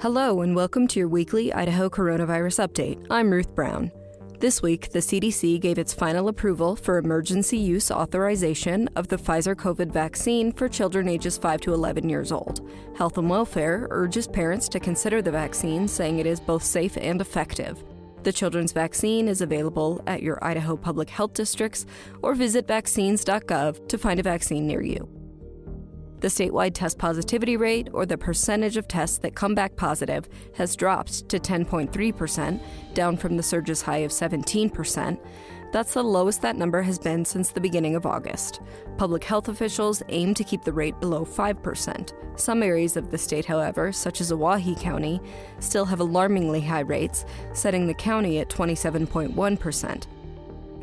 Hello, and welcome to your weekly Idaho coronavirus update. I'm Ruth Brown. This week, the CDC gave its final approval for emergency use authorization of the Pfizer COVID vaccine for children ages 5 to 11 years old. Health and Welfare urges parents to consider the vaccine, saying it is both safe and effective. The children's vaccine is available at your Idaho Public Health Districts or visit vaccines.gov to find a vaccine near you. The statewide test positivity rate, or the percentage of tests that come back positive, has dropped to 10.3%, down from the surge's high of 17%. That's the lowest that number has been since the beginning of August. Public health officials aim to keep the rate below 5%. Some areas of the state, however, such as Owyhee County, still have alarmingly high rates, setting the county at 27.1%.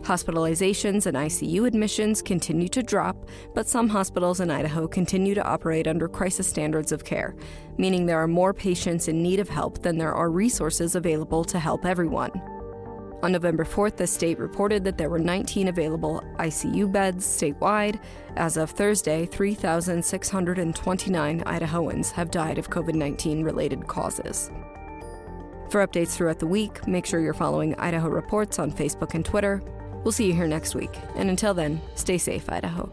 Hospitalizations and ICU admissions continue to drop, but some hospitals in Idaho continue to operate under crisis standards of care, meaning there are more patients in need of help than there are resources available to help everyone. On November 4th, the state reported that there were 19 available ICU beds statewide. As of Thursday, 3,629 Idahoans have died of COVID 19 related causes. For updates throughout the week, make sure you're following Idaho Reports on Facebook and Twitter. We'll see you here next week. And until then, stay safe, Idaho.